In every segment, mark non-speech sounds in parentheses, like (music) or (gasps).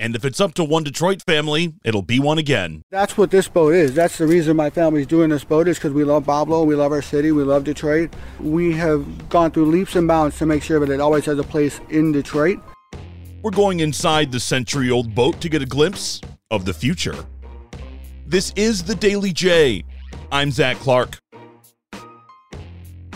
And if it's up to one Detroit family, it'll be one again. That's what this boat is. That's the reason my family's doing this boat is because we love Boblo, we love our city, we love Detroit. We have gone through leaps and bounds to make sure that it always has a place in Detroit. We're going inside the century old boat to get a glimpse of the future. This is the Daily J. I'm Zach Clark.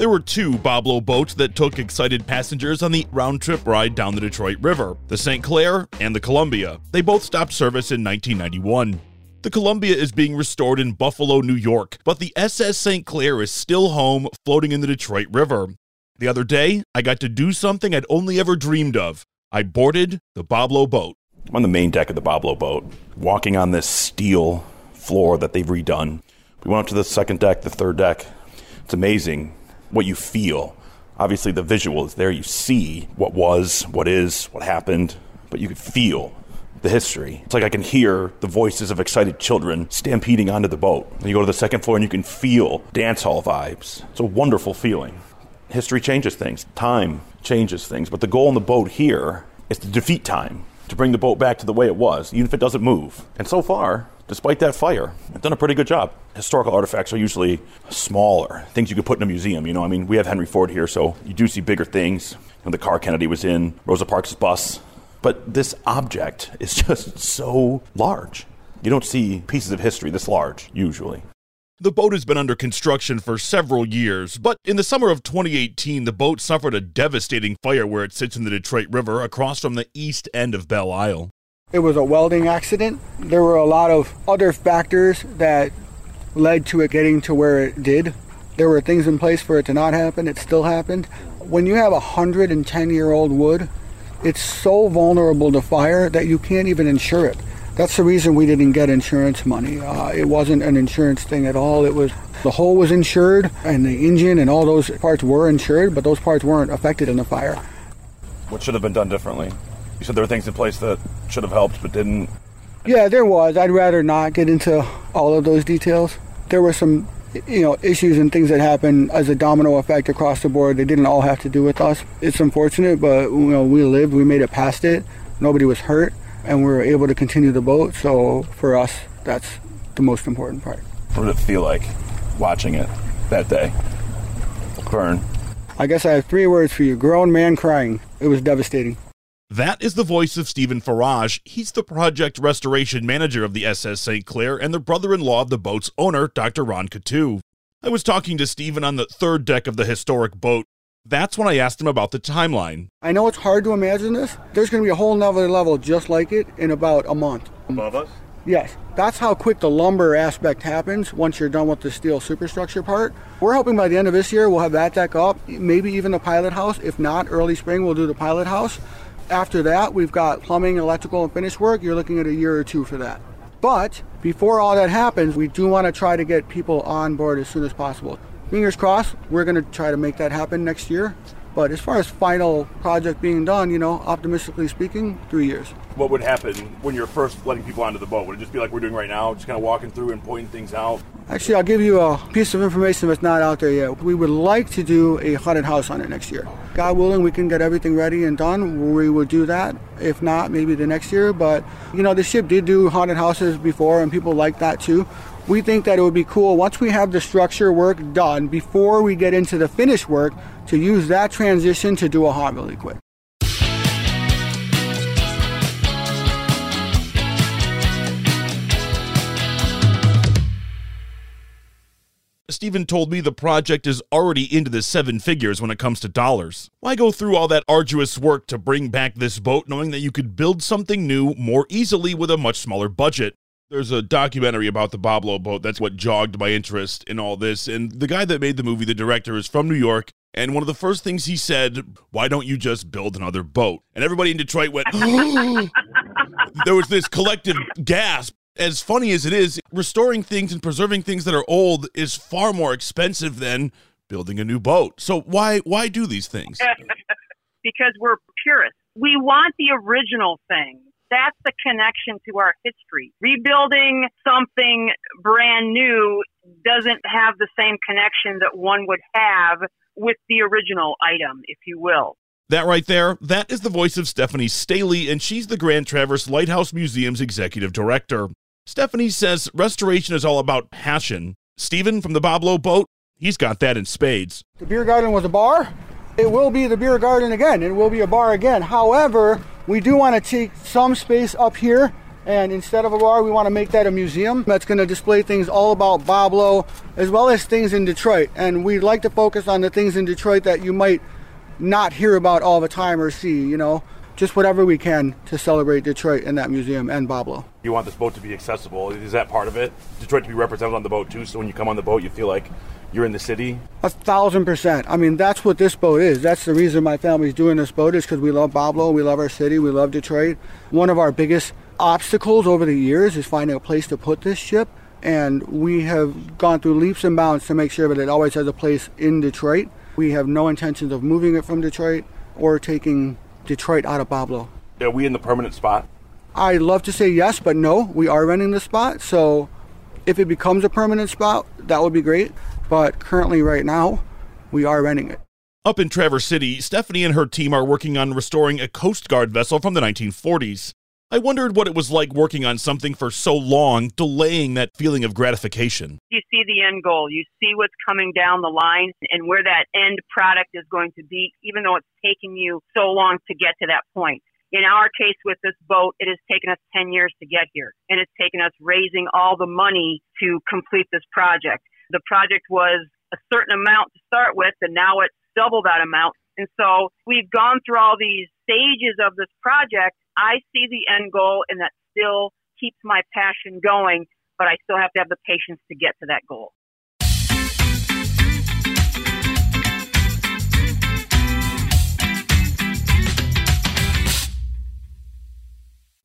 There were two Boblo boats that took excited passengers on the round trip ride down the Detroit River the St. Clair and the Columbia. They both stopped service in 1991. The Columbia is being restored in Buffalo, New York, but the SS St. Clair is still home floating in the Detroit River. The other day, I got to do something I'd only ever dreamed of. I boarded the Boblo boat. I'm on the main deck of the Boblo boat, walking on this steel floor that they've redone. We went up to the second deck, the third deck. It's amazing what you feel. Obviously, the visual is there. You see what was, what is, what happened, but you could feel the history. It's like I can hear the voices of excited children stampeding onto the boat. And you go to the second floor and you can feel dance hall vibes. It's a wonderful feeling. History changes things, time changes things, but the goal in the boat here is to defeat time, to bring the boat back to the way it was, even if it doesn't move. And so far, despite that fire, I've done a pretty good job. Historical artifacts are usually smaller, things you could put in a museum. You know, I mean, we have Henry Ford here, so you do see bigger things. You know, the car Kennedy was in, Rosa Parks' bus. But this object is (laughs) just so large. You don't see pieces of history this large, usually. The boat has been under construction for several years, but in the summer of 2018, the boat suffered a devastating fire where it sits in the Detroit River across from the east end of Belle Isle. It was a welding accident. There were a lot of other factors that led to it getting to where it did. There were things in place for it to not happen. It still happened. When you have a 110 year old wood, it's so vulnerable to fire that you can't even insure it. That's the reason we didn't get insurance money. Uh, it wasn't an insurance thing at all. It was the hull was insured and the engine and all those parts were insured, but those parts weren't affected in the fire. What should have been done differently? You said there were things in place that should have helped but didn't. Yeah, there was. I'd rather not get into all of those details. There were some, you know, issues and things that happened as a domino effect across the board. They didn't all have to do with us. It's unfortunate, but you know, we lived. We made it past it. Nobody was hurt, and we were able to continue the boat. So for us, that's the most important part. What did it feel like watching it that day burn? I guess I have three words for you: grown man crying. It was devastating. That is the voice of Stephen Farage. He's the project restoration manager of the SS St. Clair and the brother in law of the boat's owner, Dr. Ron Coutu. I was talking to Stephen on the third deck of the historic boat. That's when I asked him about the timeline. I know it's hard to imagine this. There's going to be a whole nother level just like it in about a month. Above us? Yes, that's how quick the lumber aspect happens once you're done with the steel superstructure part. We're hoping by the end of this year we'll have that deck up, maybe even the pilot house. If not, early spring we'll do the pilot house. After that, we've got plumbing, electrical, and finish work. You're looking at a year or two for that. But before all that happens, we do want to try to get people on board as soon as possible. Fingers crossed, we're going to try to make that happen next year. But as far as final project being done, you know, optimistically speaking, three years. What would happen when you're first letting people onto the boat? Would it just be like we're doing right now, just kind of walking through and pointing things out? Actually, I'll give you a piece of information that's not out there yet. We would like to do a haunted house on it next year. God willing, we can get everything ready and done. We will do that. If not, maybe the next year. But, you know, the ship did do haunted houses before, and people like that too. we think that it would be cool once we have the structure work done before we get into the finish work to use that transition to do a hot really quick. Stephen told me the project is already into the seven figures when it comes to dollars. Why go through all that arduous work to bring back this boat knowing that you could build something new more easily with a much smaller budget? There's a documentary about the Boblo boat. That's what jogged my interest in all this. And the guy that made the movie, the director, is from New York. And one of the first things he said, why don't you just build another boat? And everybody in Detroit went, (gasps) (gasps) there was this collective gasp as funny as it is, restoring things and preserving things that are old is far more expensive than building a new boat. So why why do these things? (laughs) because we're purists. We want the original thing. That's the connection to our history. Rebuilding something brand new doesn't have the same connection that one would have with the original item, if you will. That right there, that is the voice of Stephanie Staley, and she's the Grand Traverse Lighthouse Museum's executive director. Stephanie says restoration is all about passion. Stephen from the Boblo boat, he's got that in spades. The beer garden was a bar. It will be the beer garden again. It will be a bar again. However, we do want to take some space up here and instead of a bar, we want to make that a museum that's going to display things all about Boblo as well as things in Detroit. And we'd like to focus on the things in Detroit that you might not hear about all the time or see, you know just whatever we can to celebrate Detroit in that museum and Boblo. You want this boat to be accessible. Is that part of it? Detroit to be represented on the boat too, so when you come on the boat, you feel like you're in the city? A thousand percent. I mean, that's what this boat is. That's the reason my family's doing this boat is because we love Boblo, we love our city, we love Detroit. One of our biggest obstacles over the years is finding a place to put this ship. And we have gone through leaps and bounds to make sure that it always has a place in Detroit. We have no intentions of moving it from Detroit or taking Detroit out of Boblo. Are we in the permanent spot? I love to say yes, but no. We are renting the spot, so if it becomes a permanent spot, that would be great. But currently, right now, we are renting it. Up in Traverse City, Stephanie and her team are working on restoring a Coast Guard vessel from the 1940s. I wondered what it was like working on something for so long, delaying that feeling of gratification. You see the end goal, you see what's coming down the line and where that end product is going to be, even though it's taken you so long to get to that point. In our case with this boat, it has taken us 10 years to get here, and it's taken us raising all the money to complete this project. The project was a certain amount to start with, and now it's double that amount. And so we've gone through all these stages of this project I see the end goal, and that still keeps my passion going, but I still have to have the patience to get to that goal.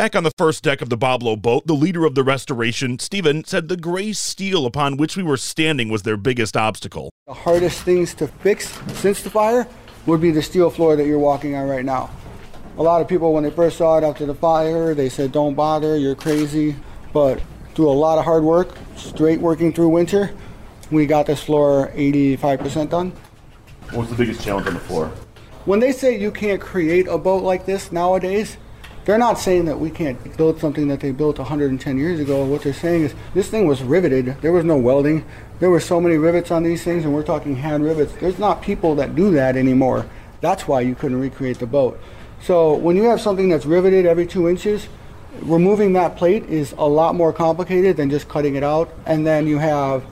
Back on the first deck of the Boblo boat, the leader of the restoration, Stephen, said the gray steel upon which we were standing was their biggest obstacle. The hardest things to fix since the fire would be the steel floor that you're walking on right now. A lot of people, when they first saw it after the fire, they said, don't bother, you're crazy. But through a lot of hard work, straight working through winter, we got this floor 85% done. What's the biggest challenge on the floor? When they say you can't create a boat like this nowadays, they're not saying that we can't build something that they built 110 years ago. What they're saying is this thing was riveted. There was no welding. There were so many rivets on these things, and we're talking hand rivets. There's not people that do that anymore. That's why you couldn't recreate the boat. So when you have something that's riveted every two inches, removing that plate is a lot more complicated than just cutting it out. And then you have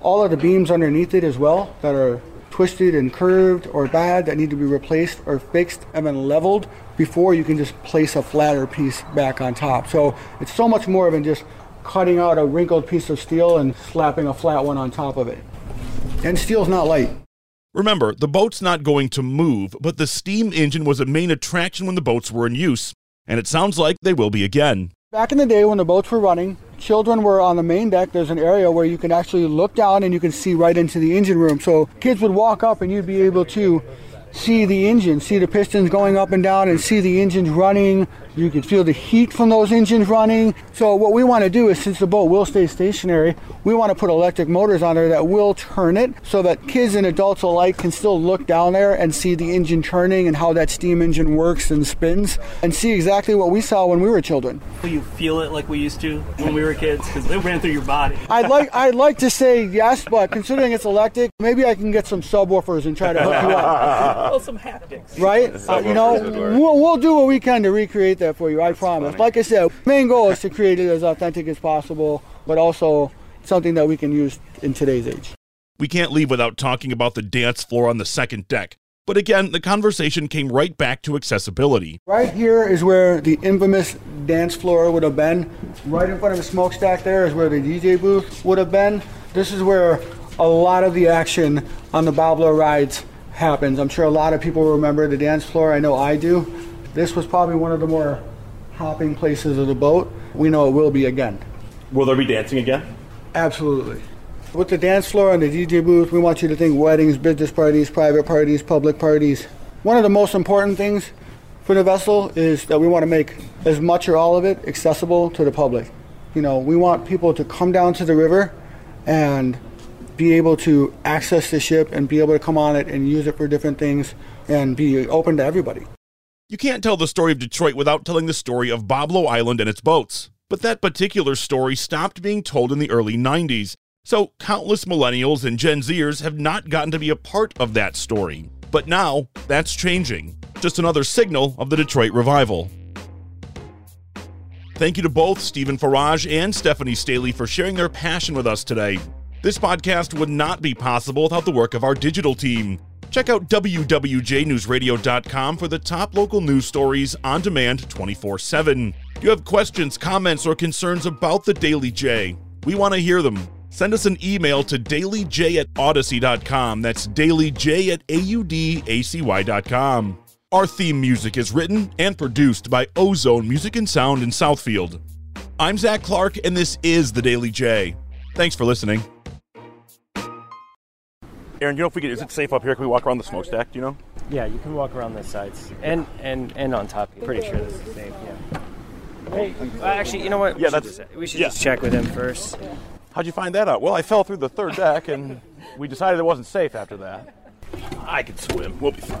all of the beams underneath it as well that are twisted and curved or bad that need to be replaced or fixed and then leveled before you can just place a flatter piece back on top. So it's so much more than just cutting out a wrinkled piece of steel and slapping a flat one on top of it. And steel's not light. Remember, the boat's not going to move, but the steam engine was a main attraction when the boats were in use, and it sounds like they will be again. Back in the day when the boats were running, children were on the main deck. There's an area where you can actually look down and you can see right into the engine room. So kids would walk up and you'd be able to see the engine, see the pistons going up and down, and see the engines running, You can feel the heat from those engines running. So what we want to do is since the boat will stay stationary, we want to put electric motors on there that will turn it so that kids and adults alike can still look down there and see the engine turning and how that steam engine works and spins and see exactly what we saw when we were children. Will you feel it like we used to when we were kids? Because it ran through your body. I'd like I'd like to say yes, but considering it's electric, maybe I can get some subwoofers and try to hook you up. (laughs) well, some haptics. Right? Uh, you know, we'll, we'll do what we can to recreate that for you. I promise. Like I said, main goal is to create it as authentic as possible, but also something that we can use in today's age. We can't leave without talking about the dance floor on the second deck. But again, the conversation came right back to accessibility. Right here is where the infamous dance floor would have been. Right in front of the smokestack there is where the DJ booth would have been. This is where a lot of the action on the Boblo rides happens. I'm sure a lot of people remember the dance floor. I know I do. This was probably one of the more hopping places of the boat. We know it will be again. Will there be dancing again? Absolutely. With the dance floor and the DJ booth, we want you to think weddings, business parties, private parties, public parties. One of the most important things for the vessel is that we want to make as much or all of it accessible to the public. You know, we want people to come down to the river and be able to access the ship and be able to come on it and use it for different things and be open to everybody. You can't tell the story of Detroit without telling the story of Boblo Island and its boats. But that particular story stopped being told in the early 90s. So countless millennials and Gen Zers have not gotten to be a part of that story. But now, that's changing. Just another signal of the Detroit revival. Thank you to both Stephen Farage and Stephanie Staley for sharing their passion with us today. This podcast would not be possible without the work of our digital team. Check out WWJNewsRadio.com for the top local news stories on demand 24 7. If you have questions, comments, or concerns about the Daily J, we want to hear them. Send us an email to dailyj at audacy.com. That's dailyj at audacy.com. Our theme music is written and produced by Ozone Music and Sound in Southfield. I'm Zach Clark, and this is the Daily J. Thanks for listening. Aaron, you know if we get, is it safe up here? Can we walk around the smokestack? Do you know? Yeah, you can walk around the sides and and and on top. Pretty sure this is safe. Yeah. Hey, uh, actually, you know what? Yeah, we should that's- just, we should yeah. just check with him first. How'd you find that out? Well, I fell through the third deck, and we decided it wasn't safe after that. I can swim. We'll be fine.